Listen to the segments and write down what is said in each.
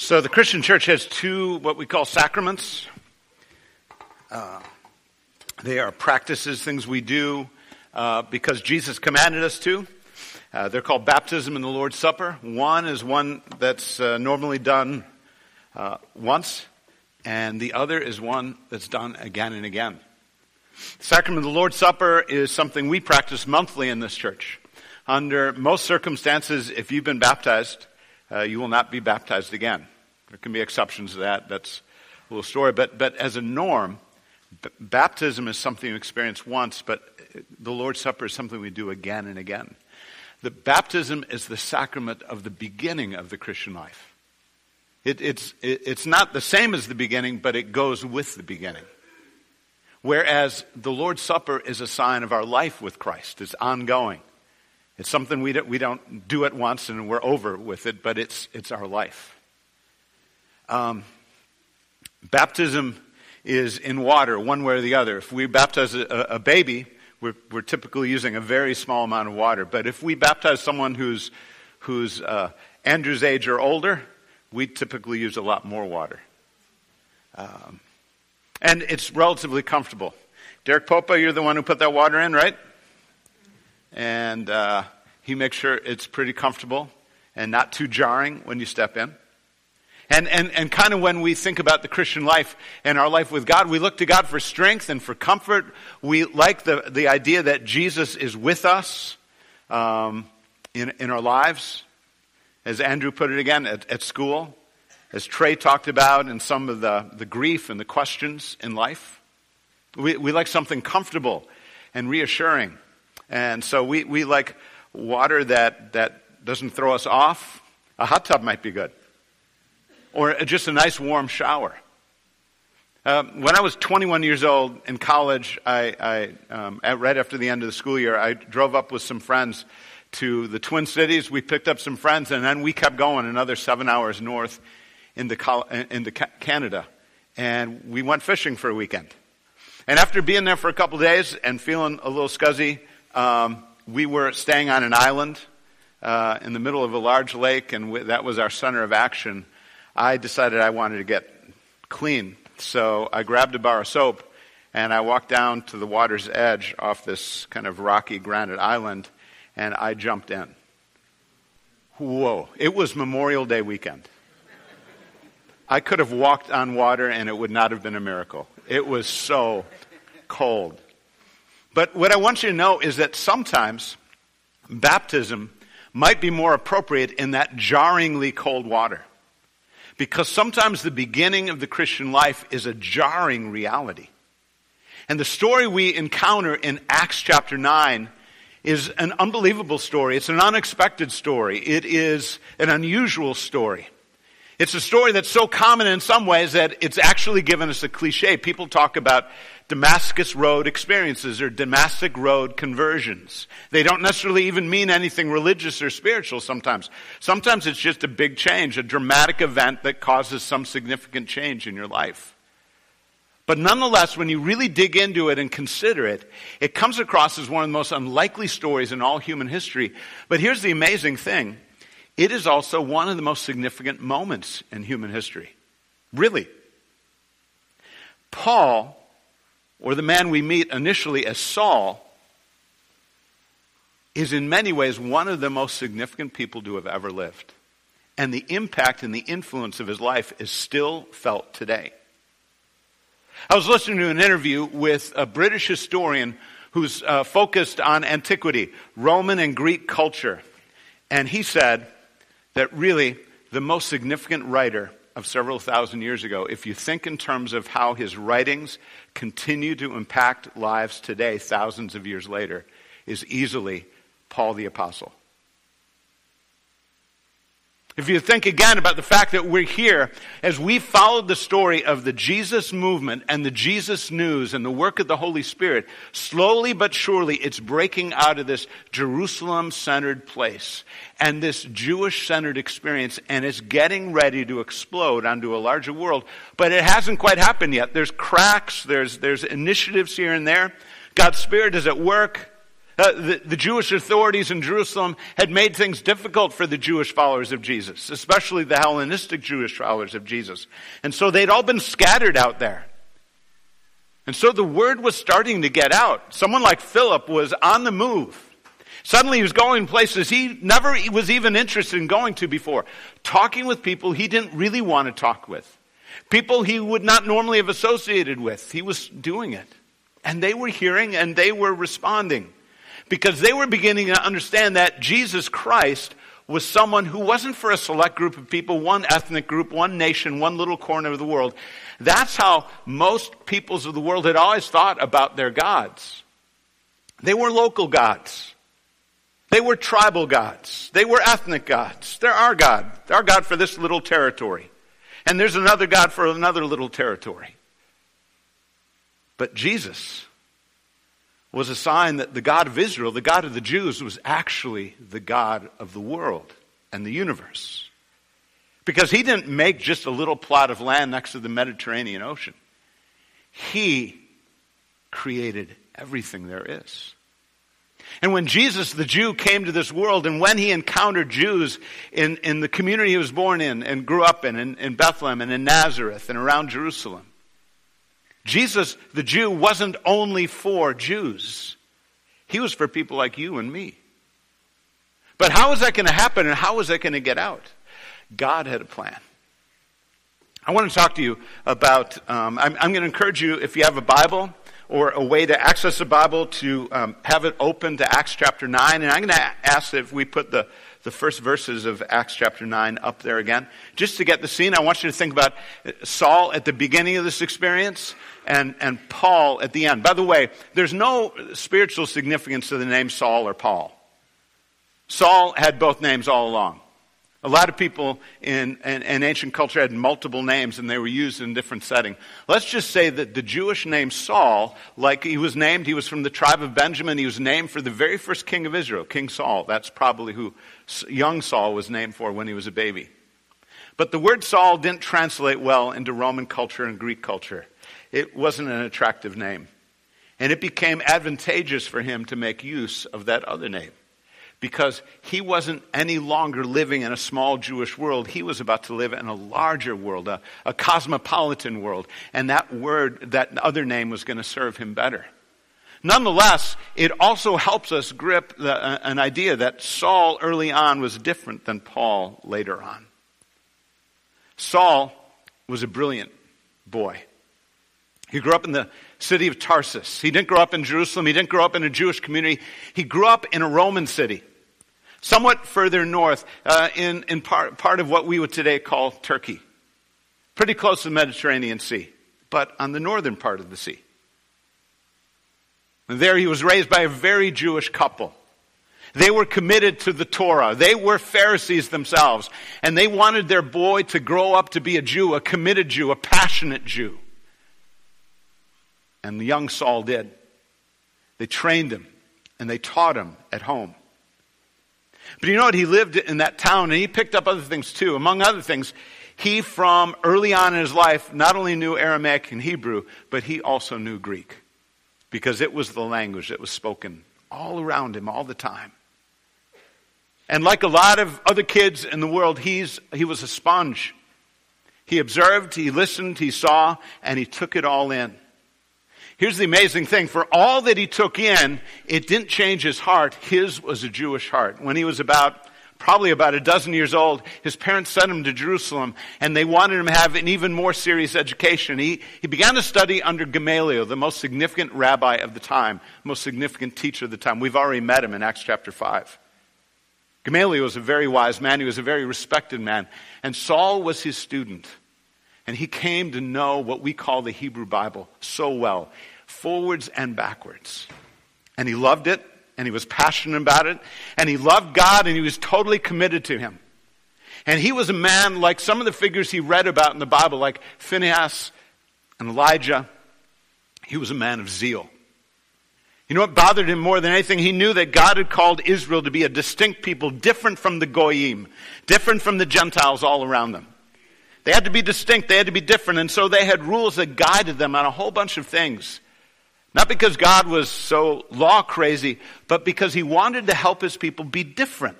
So the Christian church has two what we call sacraments. Uh, they are practices, things we do uh, because Jesus commanded us to. Uh, they're called baptism and the Lord's Supper. One is one that's uh, normally done uh, once, and the other is one that's done again and again. The sacrament of the Lord's Supper is something we practice monthly in this church. Under most circumstances, if you've been baptized, uh, you will not be baptized again. There can be exceptions to that. That's a little story. But, but as a norm, b- baptism is something you experience once, but the Lord's Supper is something we do again and again. The baptism is the sacrament of the beginning of the Christian life. It, it's, it, it's not the same as the beginning, but it goes with the beginning. Whereas the Lord's Supper is a sign of our life with Christ. It's ongoing. It's something we don't, we don't do it once and we're over with it, but it's, it's our life. Um, baptism is in water, one way or the other. If we baptize a, a baby, we're, we're, typically using a very small amount of water. But if we baptize someone who's, who's uh, Andrew's age or older, we typically use a lot more water. Um, and it's relatively comfortable. Derek Popa, you're the one who put that water in, right? And uh, he makes sure it's pretty comfortable and not too jarring when you step in. And, and, and kind of when we think about the Christian life and our life with God, we look to God for strength and for comfort. We like the, the idea that Jesus is with us um, in, in our lives. As Andrew put it again at, at school, as Trey talked about in some of the, the grief and the questions in life. We, we like something comfortable and reassuring. And so we, we like water that, that doesn't throw us off. A hot tub might be good. Or just a nice warm shower. Um, when I was 21 years old in college, I, I um, at, right after the end of the school year, I drove up with some friends to the Twin Cities. We picked up some friends, and then we kept going another seven hours north into, into Canada. And we went fishing for a weekend. And after being there for a couple days and feeling a little scuzzy, um, we were staying on an island uh, in the middle of a large lake, and we, that was our center of action. I decided I wanted to get clean, so I grabbed a bar of soap and I walked down to the water's edge off this kind of rocky granite island, and I jumped in. Whoa! It was Memorial Day weekend. I could have walked on water and it would not have been a miracle. It was so cold. But what I want you to know is that sometimes baptism might be more appropriate in that jarringly cold water. Because sometimes the beginning of the Christian life is a jarring reality. And the story we encounter in Acts chapter 9 is an unbelievable story. It's an unexpected story. It is an unusual story. It's a story that's so common in some ways that it's actually given us a cliche. People talk about Damascus Road experiences or Damascus Road conversions. They don't necessarily even mean anything religious or spiritual sometimes. Sometimes it's just a big change, a dramatic event that causes some significant change in your life. But nonetheless, when you really dig into it and consider it, it comes across as one of the most unlikely stories in all human history. But here's the amazing thing. It is also one of the most significant moments in human history. Really. Paul or the man we meet initially as Saul, is in many ways one of the most significant people to have ever lived. And the impact and the influence of his life is still felt today. I was listening to an interview with a British historian who's uh, focused on antiquity, Roman and Greek culture. And he said that really the most significant writer of several thousand years ago, if you think in terms of how his writings continue to impact lives today, thousands of years later, is easily Paul the Apostle. If you think again about the fact that we're here, as we followed the story of the Jesus movement and the Jesus news and the work of the Holy Spirit, slowly but surely it's breaking out of this Jerusalem centered place and this Jewish centered experience and it's getting ready to explode onto a larger world. But it hasn't quite happened yet. There's cracks, there's, there's initiatives here and there. God's Spirit is at work. Uh, the, the Jewish authorities in Jerusalem had made things difficult for the Jewish followers of Jesus, especially the Hellenistic Jewish followers of Jesus. And so they'd all been scattered out there. And so the word was starting to get out. Someone like Philip was on the move. Suddenly he was going places he never was even interested in going to before. Talking with people he didn't really want to talk with. People he would not normally have associated with. He was doing it. And they were hearing and they were responding. Because they were beginning to understand that Jesus Christ was someone who wasn't for a select group of people, one ethnic group, one nation, one little corner of the world. That's how most peoples of the world had always thought about their gods. They were local gods. They were tribal gods. They were ethnic gods. They're our God. Our God for this little territory. And there's another God for another little territory. But Jesus was a sign that the God of Israel, the God of the Jews, was actually the God of the world and the universe. Because he didn't make just a little plot of land next to the Mediterranean Ocean. He created everything there is. And when Jesus, the Jew, came to this world, and when he encountered Jews in, in the community he was born in and grew up in, in, in Bethlehem and in Nazareth and around Jerusalem, Jesus, the Jew, wasn't only for Jews. He was for people like you and me. But how is that going to happen and how is that going to get out? God had a plan. I want to talk to you about, um, I'm, I'm, going to encourage you, if you have a Bible, or a way to access the Bible to um, have it open to Acts chapter 9. And I'm going to ask if we put the, the first verses of Acts chapter 9 up there again. Just to get the scene, I want you to think about Saul at the beginning of this experience and, and Paul at the end. By the way, there's no spiritual significance to the name Saul or Paul. Saul had both names all along. A lot of people in, in, in, ancient culture had multiple names and they were used in different settings. Let's just say that the Jewish name Saul, like he was named, he was from the tribe of Benjamin. He was named for the very first king of Israel, King Saul. That's probably who young Saul was named for when he was a baby. But the word Saul didn't translate well into Roman culture and Greek culture. It wasn't an attractive name. And it became advantageous for him to make use of that other name because he wasn't any longer living in a small Jewish world. He was about to live in a larger world, a, a cosmopolitan world. And that word, that other name was going to serve him better. Nonetheless, it also helps us grip the, uh, an idea that Saul early on was different than Paul later on. Saul was a brilliant boy. He grew up in the city of Tarsus. He didn't grow up in Jerusalem. He didn't grow up in a Jewish community. He grew up in a Roman city, somewhat further north, uh, in, in part, part of what we would today call Turkey. Pretty close to the Mediterranean Sea, but on the northern part of the sea. And there he was raised by a very Jewish couple. They were committed to the Torah. They were Pharisees themselves. And they wanted their boy to grow up to be a Jew, a committed Jew, a passionate Jew. And the young Saul did. They trained him and they taught him at home. But you know what? He lived in that town and he picked up other things too. Among other things, he from early on in his life not only knew Aramaic and Hebrew, but he also knew Greek because it was the language that was spoken all around him all the time. And like a lot of other kids in the world, he's, he was a sponge. He observed, he listened, he saw, and he took it all in. Here's the amazing thing. For all that he took in, it didn't change his heart. His was a Jewish heart. When he was about, probably about a dozen years old, his parents sent him to Jerusalem and they wanted him to have an even more serious education. He, he began to study under Gamaliel, the most significant rabbi of the time, most significant teacher of the time. We've already met him in Acts chapter 5. Gamaliel was a very wise man. He was a very respected man. And Saul was his student. And he came to know what we call the Hebrew Bible so well, forwards and backwards. And he loved it, and he was passionate about it, and he loved God, and he was totally committed to him. And he was a man like some of the figures he read about in the Bible, like Phinehas and Elijah. He was a man of zeal. You know what bothered him more than anything? He knew that God had called Israel to be a distinct people, different from the Goyim, different from the Gentiles all around them. They had to be distinct, they had to be different, and so they had rules that guided them on a whole bunch of things. Not because God was so law crazy, but because he wanted to help his people be different.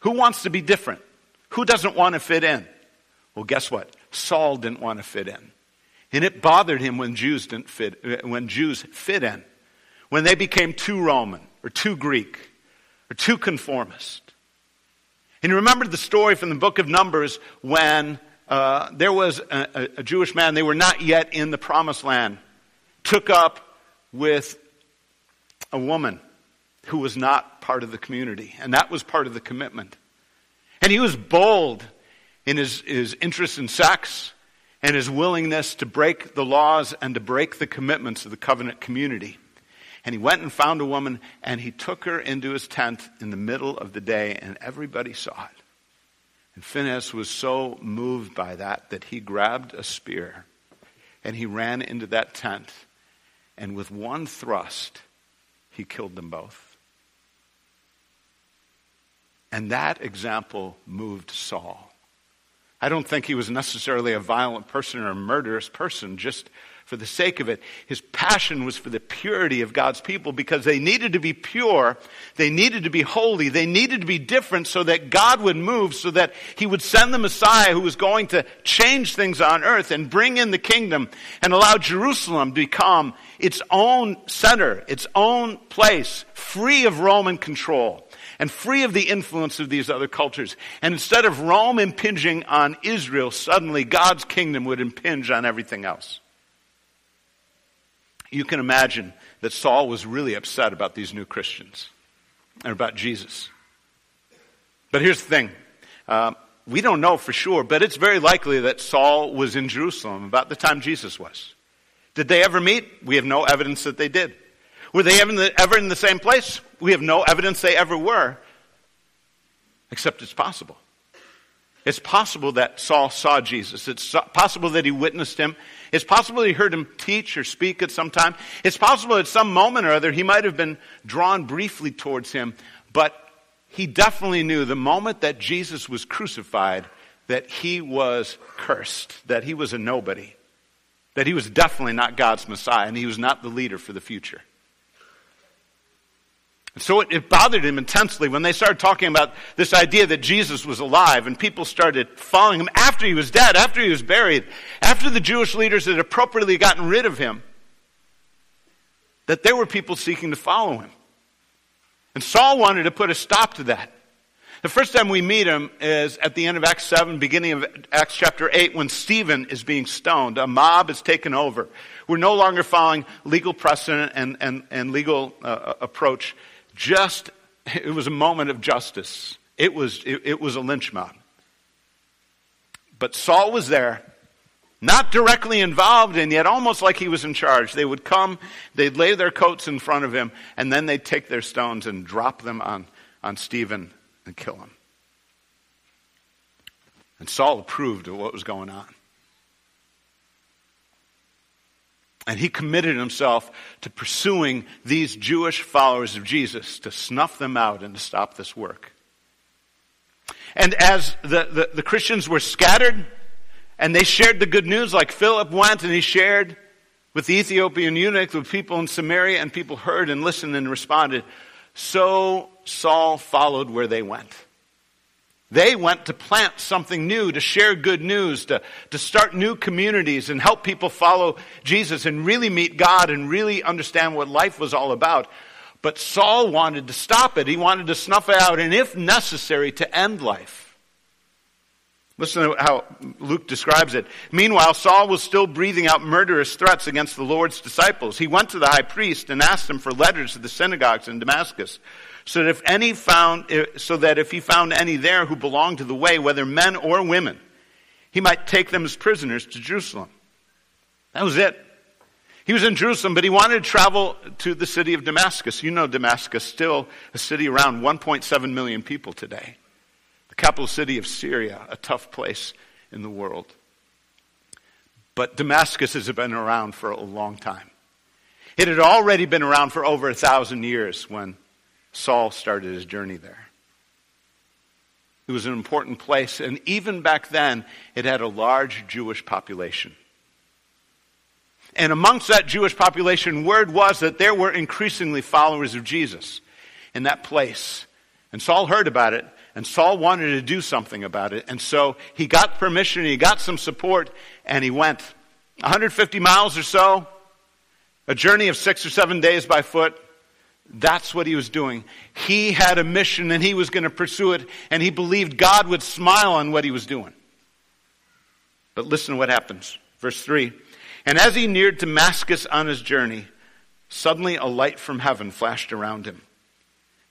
Who wants to be different? Who doesn't want to fit in? Well, guess what? Saul didn't want to fit in. And it bothered him when Jews didn't fit, uh, when Jews fit in. When they became too Roman or too Greek or too conformist. And you remember the story from the book of Numbers when uh, there was a, a Jewish man, they were not yet in the promised land, took up with a woman who was not part of the community. And that was part of the commitment. And he was bold in his, his interest in sex and his willingness to break the laws and to break the commitments of the covenant community. And he went and found a woman and he took her into his tent in the middle of the day and everybody saw it. And Phinehas was so moved by that that he grabbed a spear and he ran into that tent and with one thrust he killed them both. And that example moved Saul. I don't think he was necessarily a violent person or a murderous person just for the sake of it. His passion was for the purity of God's people because they needed to be pure. They needed to be holy. They needed to be different so that God would move, so that he would send the Messiah who was going to change things on earth and bring in the kingdom and allow Jerusalem to become its own center, its own place, free of Roman control and free of the influence of these other cultures. And instead of Rome impinging on Israel, suddenly God's kingdom would impinge on everything else. You can imagine that Saul was really upset about these new Christians and about Jesus. But here's the thing. Uh, we don't know for sure, but it's very likely that Saul was in Jerusalem about the time Jesus was. Did they ever meet? We have no evidence that they did. Were they ever in, the, ever in the same place? We have no evidence they ever were, except it's possible. It's possible that Saul saw Jesus. It's possible that he witnessed him. It's possible he heard him teach or speak at some time. It's possible at some moment or other he might have been drawn briefly towards him, but he definitely knew the moment that Jesus was crucified that he was cursed, that he was a nobody, that he was definitely not God's Messiah, and he was not the leader for the future. And so it, it, bothered him intensely when they started talking about this idea that Jesus was alive and people started following him after he was dead, after he was buried, after the Jewish leaders had appropriately gotten rid of him, that there were people seeking to follow him. And Saul wanted to put a stop to that. The first time we meet him is at the end of Acts 7, beginning of Acts chapter 8, when Stephen is being stoned. A mob is taken over. We're no longer following legal precedent and, and, and legal uh, approach just, it was a moment of justice. It was, it, it was a lynch mob. But Saul was there, not directly involved, and yet almost like he was in charge. They would come, they'd lay their coats in front of him, and then they'd take their stones and drop them on, on Stephen and kill him. And Saul approved of what was going on. And he committed himself to pursuing these Jewish followers of Jesus to snuff them out and to stop this work. And as the, the, the, Christians were scattered and they shared the good news, like Philip went and he shared with the Ethiopian eunuch, with people in Samaria, and people heard and listened and responded, so Saul followed where they went. They went to plant something new, to share good news, to, to start new communities and help people follow Jesus and really meet God and really understand what life was all about. But Saul wanted to stop it. He wanted to snuff it out and, if necessary, to end life. Listen to how Luke describes it. Meanwhile, Saul was still breathing out murderous threats against the Lord's disciples. He went to the high priest and asked him for letters to the synagogues in Damascus so that if any found, eh, so that if he found any there who belonged to the way, whether men or women, he might take them as prisoners to Jerusalem. That was it. He was in Jerusalem, but he wanted to travel to the city of Damascus. You know Damascus, still a city around 1.7 million people today. The capital city of Syria, a tough place in the world. But Damascus has been around for a long time. It had already been around for over a thousand years when Saul started his journey there. It was an important place, and even back then, it had a large Jewish population. and amongst that Jewish population, word was that there were increasingly followers of Jesus in that place. And Saul heard about it, and Saul wanted to do something about it. And so he got permission, he got some support, and he went 150 miles or so, a journey of six or seven days by foot. That's what he was doing. He had a mission and he was going to pursue it, and he believed God would smile on what he was doing. But listen to what happens. Verse 3 And as he neared Damascus on his journey, suddenly a light from heaven flashed around him.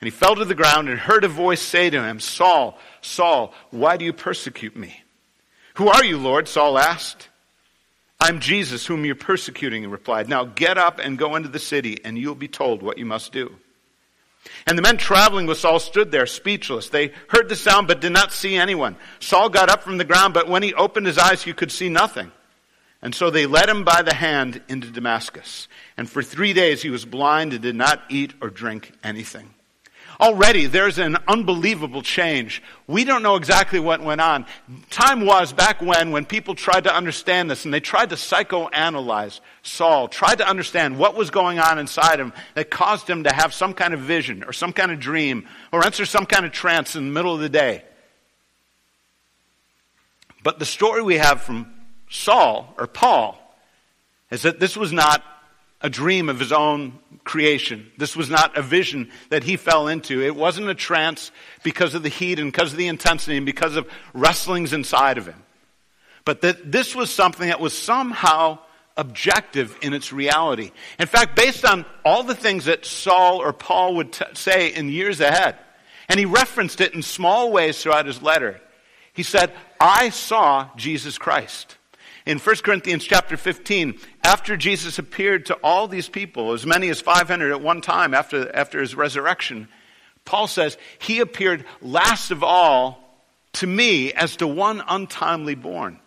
And he fell to the ground and heard a voice say to him, Saul, Saul, why do you persecute me? Who are you, Lord? Saul asked. I'm Jesus, whom you're persecuting, he replied. Now get up and go into the city, and you'll be told what you must do. And the men traveling with Saul stood there speechless. They heard the sound but did not see anyone. Saul got up from the ground, but when he opened his eyes, he could see nothing. And so they led him by the hand into Damascus. And for three days he was blind and did not eat or drink anything. Already there's an unbelievable change. We don't know exactly what went on. Time was back when, when people tried to understand this and they tried to psychoanalyze Saul, tried to understand what was going on inside him that caused him to have some kind of vision or some kind of dream or enter some kind of trance in the middle of the day. But the story we have from Saul or Paul is that this was not a dream of his own creation. This was not a vision that he fell into. It wasn't a trance because of the heat and because of the intensity and because of wrestlings inside of him. But that this was something that was somehow objective in its reality. In fact, based on all the things that Saul or Paul would t- say in years ahead, and he referenced it in small ways throughout his letter, he said, I saw Jesus Christ. In 1 Corinthians chapter 15, after Jesus appeared to all these people, as many as 500 at one time after, after his resurrection, Paul says, He appeared last of all to me as to one untimely born.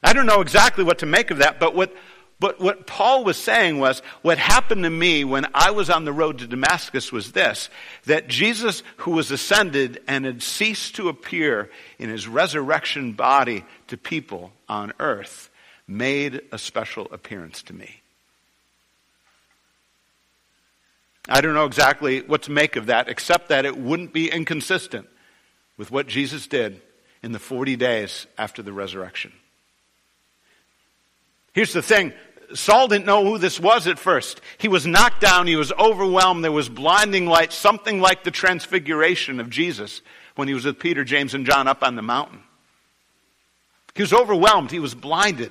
I don't know exactly what to make of that, but what, but what Paul was saying was, what happened to me when I was on the road to Damascus was this, that Jesus, who was ascended and had ceased to appear in his resurrection body to people on earth, made a special appearance to me. I don't know exactly what to make of that, except that it wouldn't be inconsistent with what Jesus did in the 40 days after the resurrection. Here's the thing Saul didn't know who this was at first. He was knocked down, he was overwhelmed, there was blinding light, something like the transfiguration of Jesus when he was with Peter, James, and John up on the mountain. He was overwhelmed, he was blinded.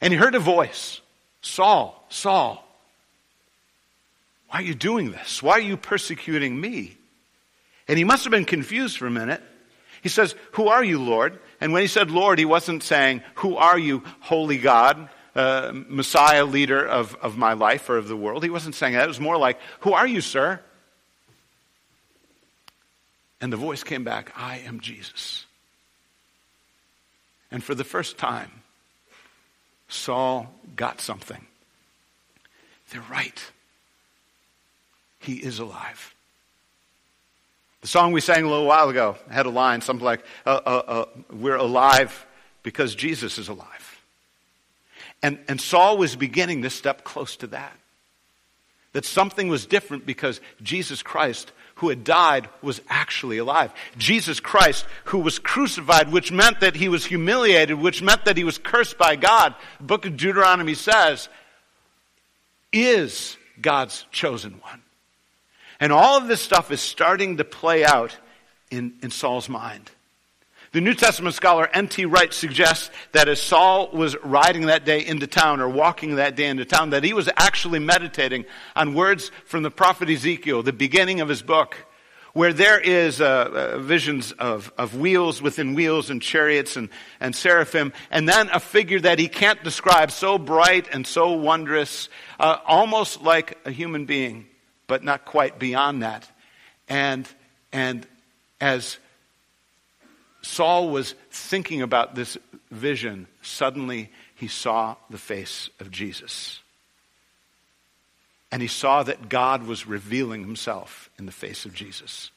And he heard a voice Saul, Saul, why are you doing this? Why are you persecuting me? And he must have been confused for a minute. He says, Who are you, Lord? And when he said Lord, he wasn't saying, Who are you, holy God, uh, Messiah, leader of, of my life or of the world? He wasn't saying that. It was more like, Who are you, sir? And the voice came back, I am Jesus. And for the first time, Saul got something. They're right. He is alive. The song we sang a little while ago had a line, something like, uh, uh, uh, We're alive because Jesus is alive. And, and Saul was beginning to step close to that. That something was different because Jesus Christ, who had died, was actually alive. Jesus Christ, who was crucified, which meant that he was humiliated, which meant that he was cursed by God, the book of Deuteronomy says, is God's chosen one. And all of this stuff is starting to play out in, in Saul's mind. The New Testament scholar N.T. Wright suggests that as Saul was riding that day into town or walking that day into town, that he was actually meditating on words from the prophet Ezekiel, the beginning of his book, where there is uh, uh, visions of, of wheels within wheels and chariots and, and seraphim, and then a figure that he can't describe, so bright and so wondrous, uh, almost like a human being but not quite beyond that. And, and as Saul was thinking about this vision, suddenly he saw the face of Jesus. And he saw that God was revealing himself in the face of Jesus.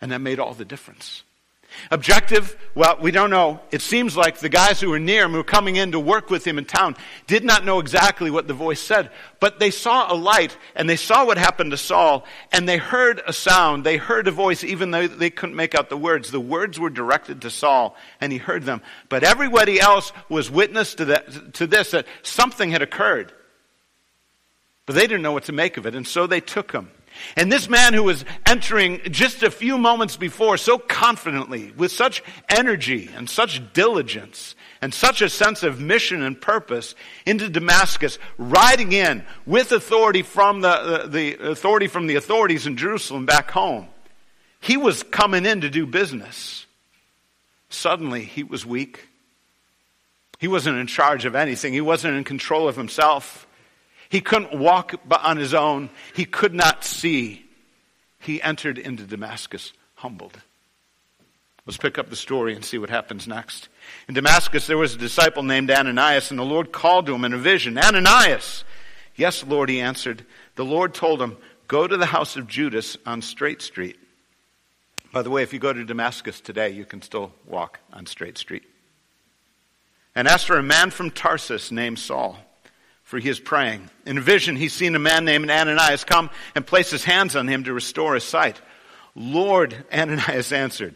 And that made all the difference. Objective, well, we don't know. It seems like the guys who were near him, who were coming in to work with him in town, did not know exactly what the voice said. But they saw a light, and they saw what happened to Saul, and they heard a sound. They heard a voice, even though they couldn't make out the words. The words were directed to Saul, and he heard them. But everybody else was witness to, that, to this, that something had occurred. But they didn't know what to make of it, and so they took him. And this man who was entering just a few moments before so confidently, with such energy and such diligence and such a sense of mission and purpose into Damascus, riding in with authority from the, the, the authority from the authorities in Jerusalem back home. He was coming in to do business. Suddenly he was weak. He wasn't in charge of anything. He wasn't in control of himself. He couldn't walk on his own. He could not see. He entered into Damascus humbled. Let's pick up the story and see what happens next. In Damascus, there was a disciple named Ananias, and the Lord called to him in a vision, Ananias! Yes, Lord, he answered. The Lord told him, Go to the house of Judas on Straight Street. By the way, if you go to Damascus today, you can still walk on Straight Street. And ask for a man from Tarsus named Saul for he is praying. In a vision, he's seen a man named Ananias come and place his hands on him to restore his sight. Lord, Ananias answered,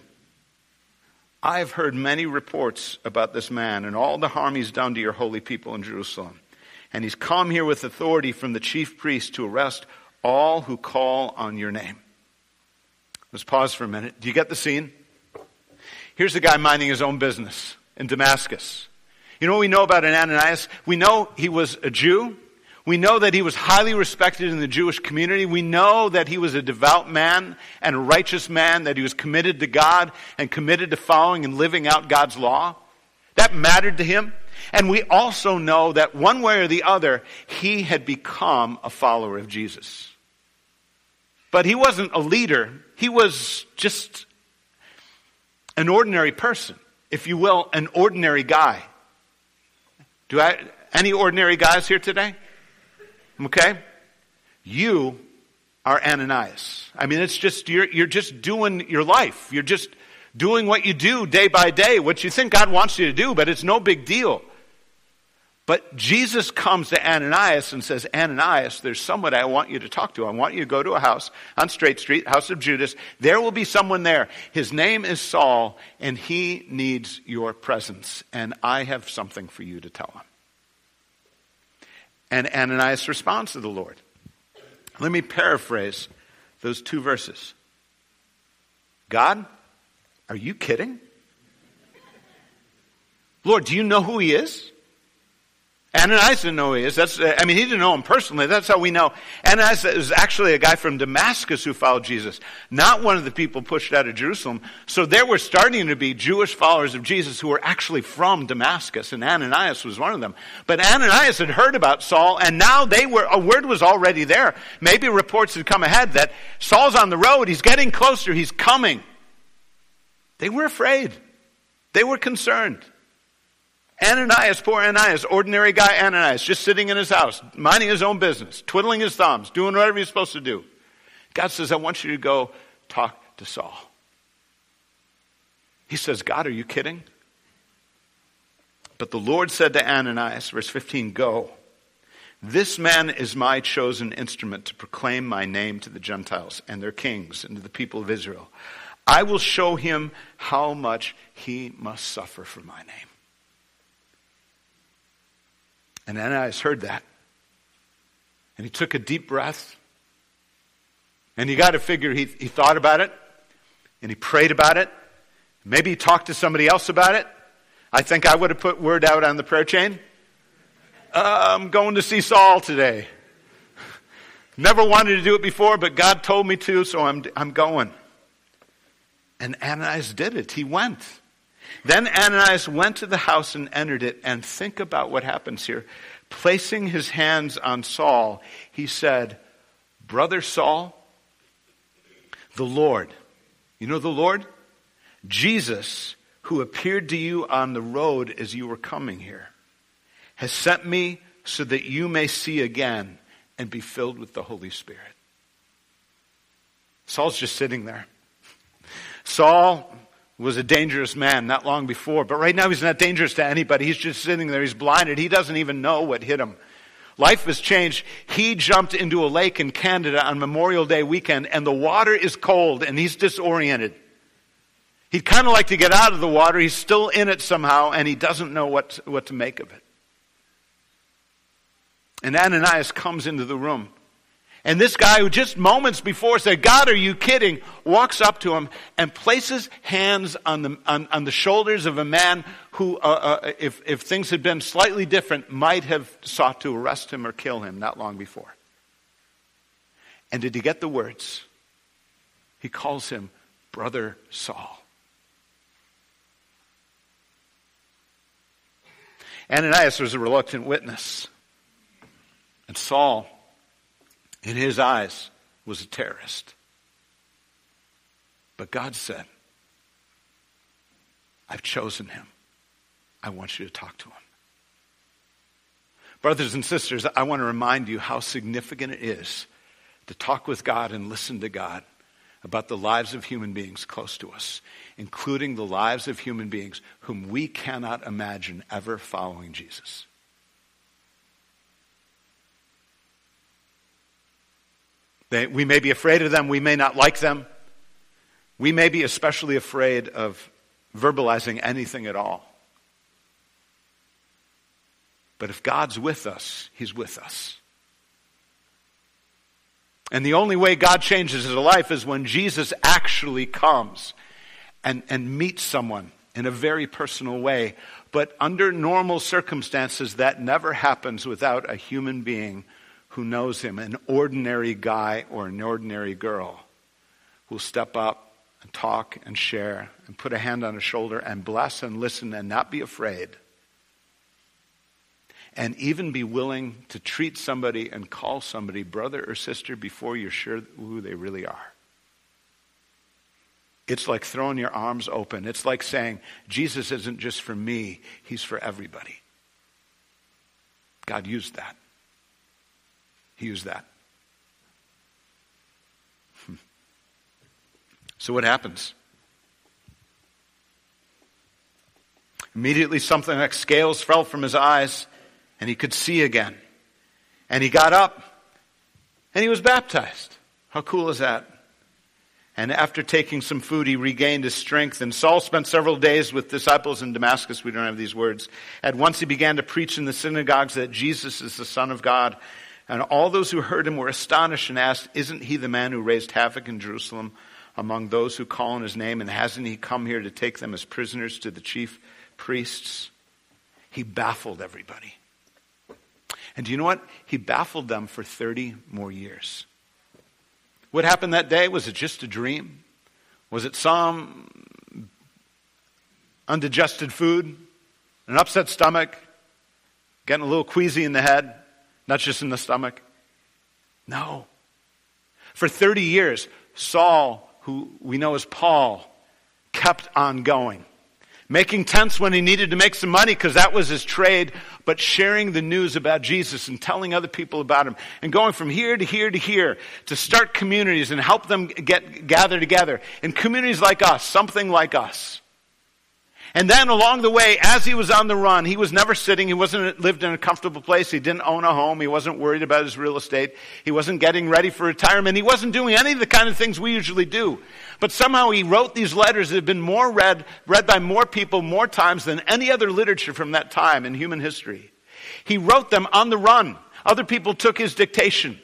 I have heard many reports about this man and all the harm he's done to your holy people in Jerusalem. And he's come here with authority from the chief priest to arrest all who call on your name. Let's pause for a minute. Do you get the scene? Here's a guy minding his own business in Damascus. You know what we know about Ananias? We know he was a Jew. We know that he was highly respected in the Jewish community. We know that he was a devout man and a righteous man, that he was committed to God and committed to following and living out God's law. That mattered to him. And we also know that one way or the other, he had become a follower of Jesus. But he wasn't a leader. He was just an ordinary person, if you will, an ordinary guy. Do I, any ordinary guys here today? Okay? You are Ananias. I mean, it's just, you're, you're just doing your life. You're just doing what you do day by day, what you think God wants you to do, but it's no big deal. But Jesus comes to Ananias and says, Ananias, there's someone I want you to talk to. I want you to go to a house on Straight Street, house of Judas. There will be someone there. His name is Saul, and he needs your presence. And I have something for you to tell him. And Ananias responds to the Lord. Let me paraphrase those two verses God, are you kidding? Lord, do you know who he is? Ananias didn't know who he is. That's, uh, I mean, he didn't know him personally. That's how we know. Ananias is actually a guy from Damascus who followed Jesus, not one of the people pushed out of Jerusalem. So there were starting to be Jewish followers of Jesus who were actually from Damascus, and Ananias was one of them. But Ananias had heard about Saul, and now they were, a word was already there. Maybe reports had come ahead that Saul's on the road, he's getting closer, he's coming. They were afraid. They were concerned. Ananias, poor Ananias, ordinary guy Ananias, just sitting in his house, minding his own business, twiddling his thumbs, doing whatever he's supposed to do. God says, I want you to go talk to Saul. He says, God, are you kidding? But the Lord said to Ananias, verse 15, Go. This man is my chosen instrument to proclaim my name to the Gentiles and their kings and to the people of Israel. I will show him how much he must suffer for my name. And Ananias heard that. And he took a deep breath. And you got to figure he, he thought about it. And he prayed about it. Maybe he talked to somebody else about it. I think I would have put word out on the prayer chain. Uh, I'm going to see Saul today. Never wanted to do it before, but God told me to, so I'm, I'm going. And Ananias did it. He went. Then Ananias went to the house and entered it. And think about what happens here. Placing his hands on Saul, he said, Brother Saul, the Lord, you know the Lord? Jesus, who appeared to you on the road as you were coming here, has sent me so that you may see again and be filled with the Holy Spirit. Saul's just sitting there. Saul was a dangerous man not long before, but right now he's not dangerous to anybody. He's just sitting there. He's blinded. He doesn't even know what hit him. Life has changed. He jumped into a lake in Canada on Memorial Day weekend, and the water is cold, and he's disoriented. He'd kind of like to get out of the water. He's still in it somehow, and he doesn't know what, what to make of it. And Ananias comes into the room. And this guy who just moments before said, God, are you kidding? walks up to him and places hands on the, on, on the shoulders of a man who, uh, uh, if, if things had been slightly different, might have sought to arrest him or kill him not long before. And did he get the words? He calls him Brother Saul. Ananias was a reluctant witness. And Saul, in his eyes, was a terrorist. But God said, I've chosen him. I want you to talk to him. Brothers and sisters, I want to remind you how significant it is to talk with God and listen to God about the lives of human beings close to us, including the lives of human beings whom we cannot imagine ever following Jesus. They, we may be afraid of them, we may not like them, we may be especially afraid of verbalizing anything at all. But if God's with us, He's with us. And the only way God changes his life is when Jesus actually comes and, and meets someone in a very personal way. But under normal circumstances, that never happens without a human being who knows him, an ordinary guy or an ordinary girl who'll step up and talk and share and put a hand on a shoulder and bless and listen and not be afraid. And even be willing to treat somebody and call somebody brother or sister before you're sure who they really are. It's like throwing your arms open. It's like saying, Jesus isn't just for me, He's for everybody. God used that. He used that. Hmm. So what happens? Immediately, something like scales fell from his eyes, and he could see again. And he got up, and he was baptized. How cool is that? And after taking some food, he regained his strength. And Saul spent several days with disciples in Damascus. We don't have these words. At once he began to preach in the synagogues that Jesus is the Son of God. And all those who heard him were astonished and asked, Isn't he the man who raised havoc in Jerusalem among those who call on his name? And hasn't he come here to take them as prisoners to the chief priests? He baffled everybody. And do you know what? He baffled them for 30 more years. What happened that day? Was it just a dream? Was it some undigested food? An upset stomach? Getting a little queasy in the head? Not just in the stomach. No. For 30 years, Saul, who we know as Paul, kept on going. Making tents when he needed to make some money because that was his trade, but sharing the news about Jesus and telling other people about him and going from here to here to here to start communities and help them get gather together in communities like us, something like us. And then along the way, as he was on the run, he was never sitting. He wasn't lived in a comfortable place. He didn't own a home. He wasn't worried about his real estate. He wasn't getting ready for retirement. He wasn't doing any of the kind of things we usually do. But somehow he wrote these letters that have been more read, read by more people more times than any other literature from that time in human history. He wrote them on the run. Other people took his dictation.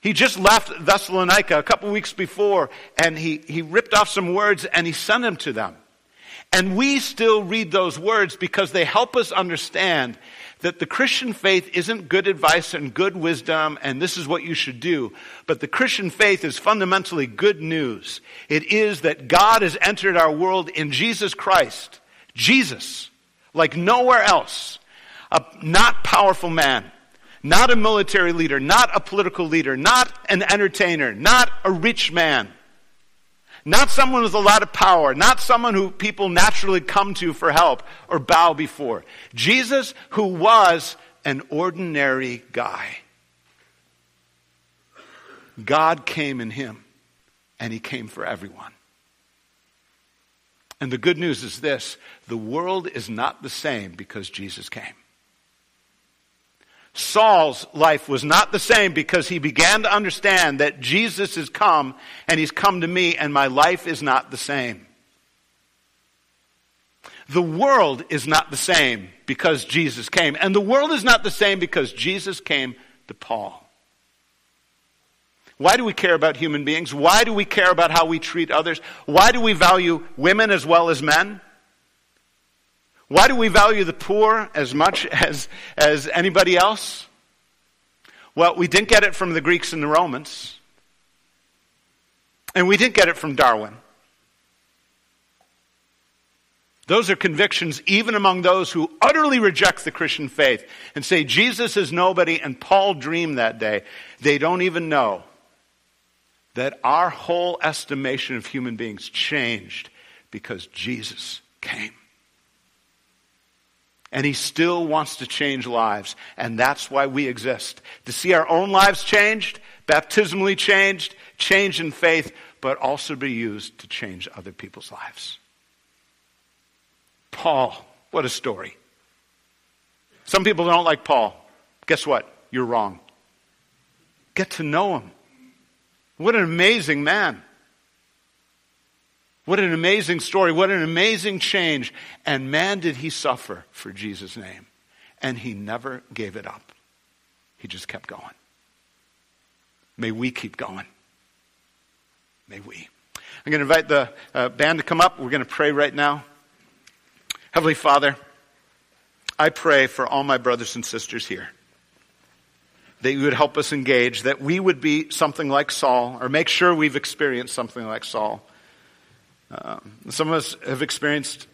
He just left Thessalonica a couple weeks before and he, he ripped off some words and he sent them to them. And we still read those words because they help us understand that the Christian faith isn't good advice and good wisdom and this is what you should do. But the Christian faith is fundamentally good news. It is that God has entered our world in Jesus Christ. Jesus. Like nowhere else. A not powerful man. Not a military leader. Not a political leader. Not an entertainer. Not a rich man not someone with a lot of power, not someone who people naturally come to for help or bow before. Jesus, who was an ordinary guy. God came in him, and he came for everyone. And the good news is this the world is not the same because Jesus came. Saul's life was not the same because he began to understand that Jesus has come and he's come to me and my life is not the same. The world is not the same because Jesus came. And the world is not the same because Jesus came to Paul. Why do we care about human beings? Why do we care about how we treat others? Why do we value women as well as men? Why do we value the poor as much as, as anybody else? Well, we didn't get it from the Greeks and the Romans. And we didn't get it from Darwin. Those are convictions even among those who utterly reject the Christian faith and say Jesus is nobody and Paul dreamed that day. They don't even know that our whole estimation of human beings changed because Jesus came. And he still wants to change lives. And that's why we exist. To see our own lives changed, baptismally changed, changed in faith, but also be used to change other people's lives. Paul, what a story. Some people don't like Paul. Guess what? You're wrong. Get to know him. What an amazing man. What an amazing story. What an amazing change. And man, did he suffer for Jesus' name. And he never gave it up. He just kept going. May we keep going. May we. I'm going to invite the uh, band to come up. We're going to pray right now. Heavenly Father, I pray for all my brothers and sisters here that you would help us engage, that we would be something like Saul, or make sure we've experienced something like Saul. Uh, some of us have experienced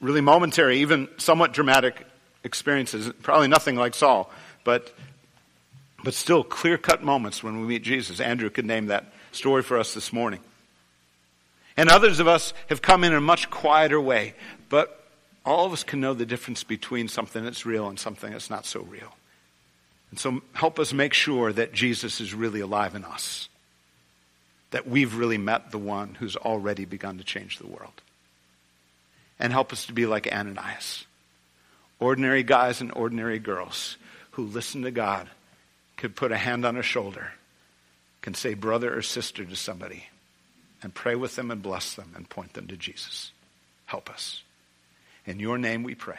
really momentary, even somewhat dramatic experiences, probably nothing like Saul, but, but still clear cut moments when we meet Jesus. Andrew could name that story for us this morning. And others of us have come in a much quieter way, but all of us can know the difference between something that's real and something that's not so real. And so help us make sure that Jesus is really alive in us, that we've really met the one who's already begun to change the world. And help us to be like Ananias, ordinary guys and ordinary girls who listen to God, could put a hand on a shoulder, can say brother or sister to somebody, and pray with them and bless them and point them to Jesus. Help us. In your name we pray.